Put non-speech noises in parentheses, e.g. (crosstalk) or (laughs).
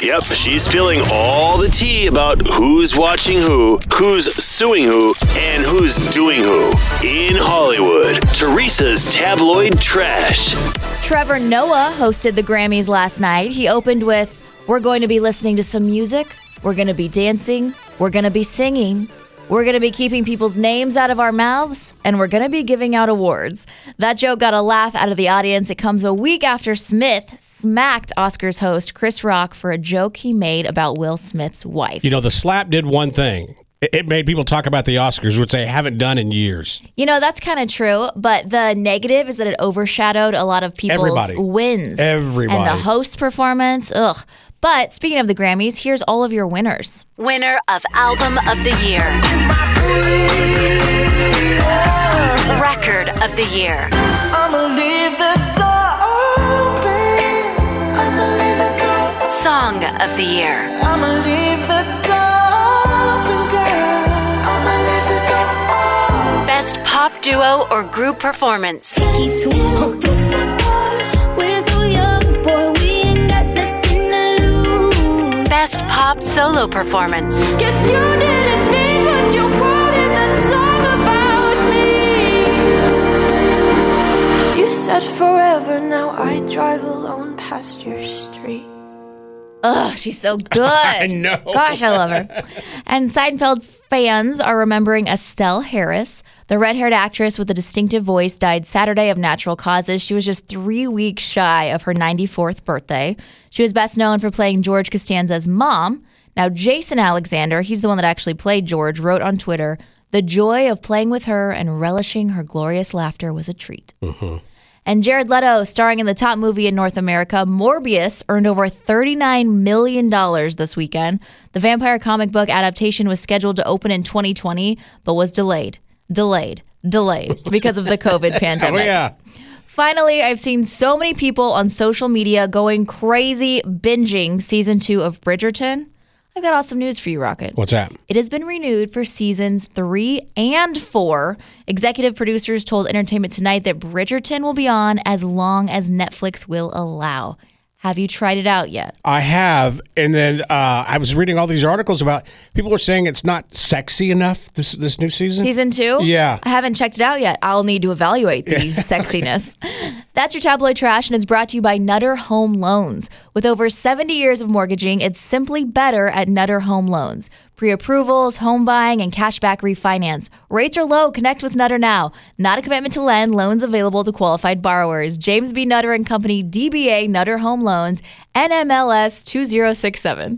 Yep, she's spilling all the tea about who's watching who, who's suing who, and who's doing who. In Hollywood, Teresa's tabloid trash. Trevor Noah hosted the Grammys last night. He opened with, We're going to be listening to some music, we're going to be dancing, we're going to be singing. We're going to be keeping people's names out of our mouths, and we're going to be giving out awards. That joke got a laugh out of the audience. It comes a week after Smith smacked Oscars host Chris Rock for a joke he made about Will Smith's wife. You know, the slap did one thing. It made people talk about the Oscars, which they haven't done in years. You know, that's kind of true, but the negative is that it overshadowed a lot of people's Everybody. wins. Everybody. And the host performance, ugh. But speaking of the Grammys, here's all of your winners. Winner of Album of the Year. Record of the Year. Song of the Year. Best pop duo or group performance. Best solo performance. You said forever, now I drive alone past your street. Ugh, she's so good. (laughs) I know. Gosh, I love her. (laughs) And Seinfeld fans are remembering Estelle Harris. The red haired actress with a distinctive voice died Saturday of natural causes. She was just three weeks shy of her 94th birthday. She was best known for playing George Costanza's mom. Now, Jason Alexander, he's the one that actually played George, wrote on Twitter The joy of playing with her and relishing her glorious laughter was a treat. Mm-hmm. And Jared Leto, starring in the top movie in North America, Morbius, earned over $39 million this weekend. The vampire comic book adaptation was scheduled to open in 2020, but was delayed, delayed, delayed (laughs) because of the COVID Oh, pandemic. yeah. Finally, I've seen so many people on social media going crazy binging season two of Bridgerton. I've got awesome news for you, Rocket. What's that? It has been renewed for seasons three and four. Executive producers told Entertainment Tonight that Bridgerton will be on as long as Netflix will allow. Have you tried it out yet? I have, and then uh, I was reading all these articles about people are saying it's not sexy enough this this new season. Season two? Yeah. I haven't checked it out yet. I'll need to evaluate the (laughs) sexiness. That's your tabloid trash and is brought to you by Nutter Home Loans. With over 70 years of mortgaging, it's simply better at Nutter Home Loans. Pre approvals, home buying, and cashback refinance. Rates are low. Connect with Nutter now. Not a commitment to lend. Loans available to qualified borrowers. James B. Nutter and Company, DBA Nutter Home Loans, NMLS 2067.